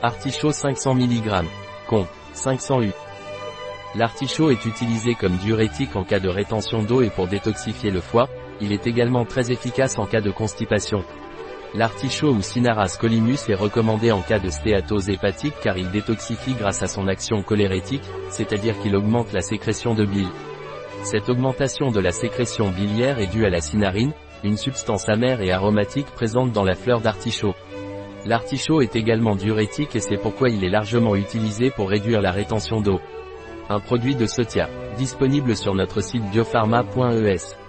Artichaut 500 mg. Con. 500 U. L'artichaut est utilisé comme diurétique en cas de rétention d'eau et pour détoxifier le foie, il est également très efficace en cas de constipation. L'artichaut ou Cinaras colimus est recommandé en cas de stéatose hépatique car il détoxifie grâce à son action cholérétique, c'est-à-dire qu'il augmente la sécrétion de bile. Cette augmentation de la sécrétion biliaire est due à la cinarine, une substance amère et aromatique présente dans la fleur d'artichaut. L'artichaut est également diurétique et c'est pourquoi il est largement utilisé pour réduire la rétention d'eau. Un produit de Sotia, disponible sur notre site biopharma.es.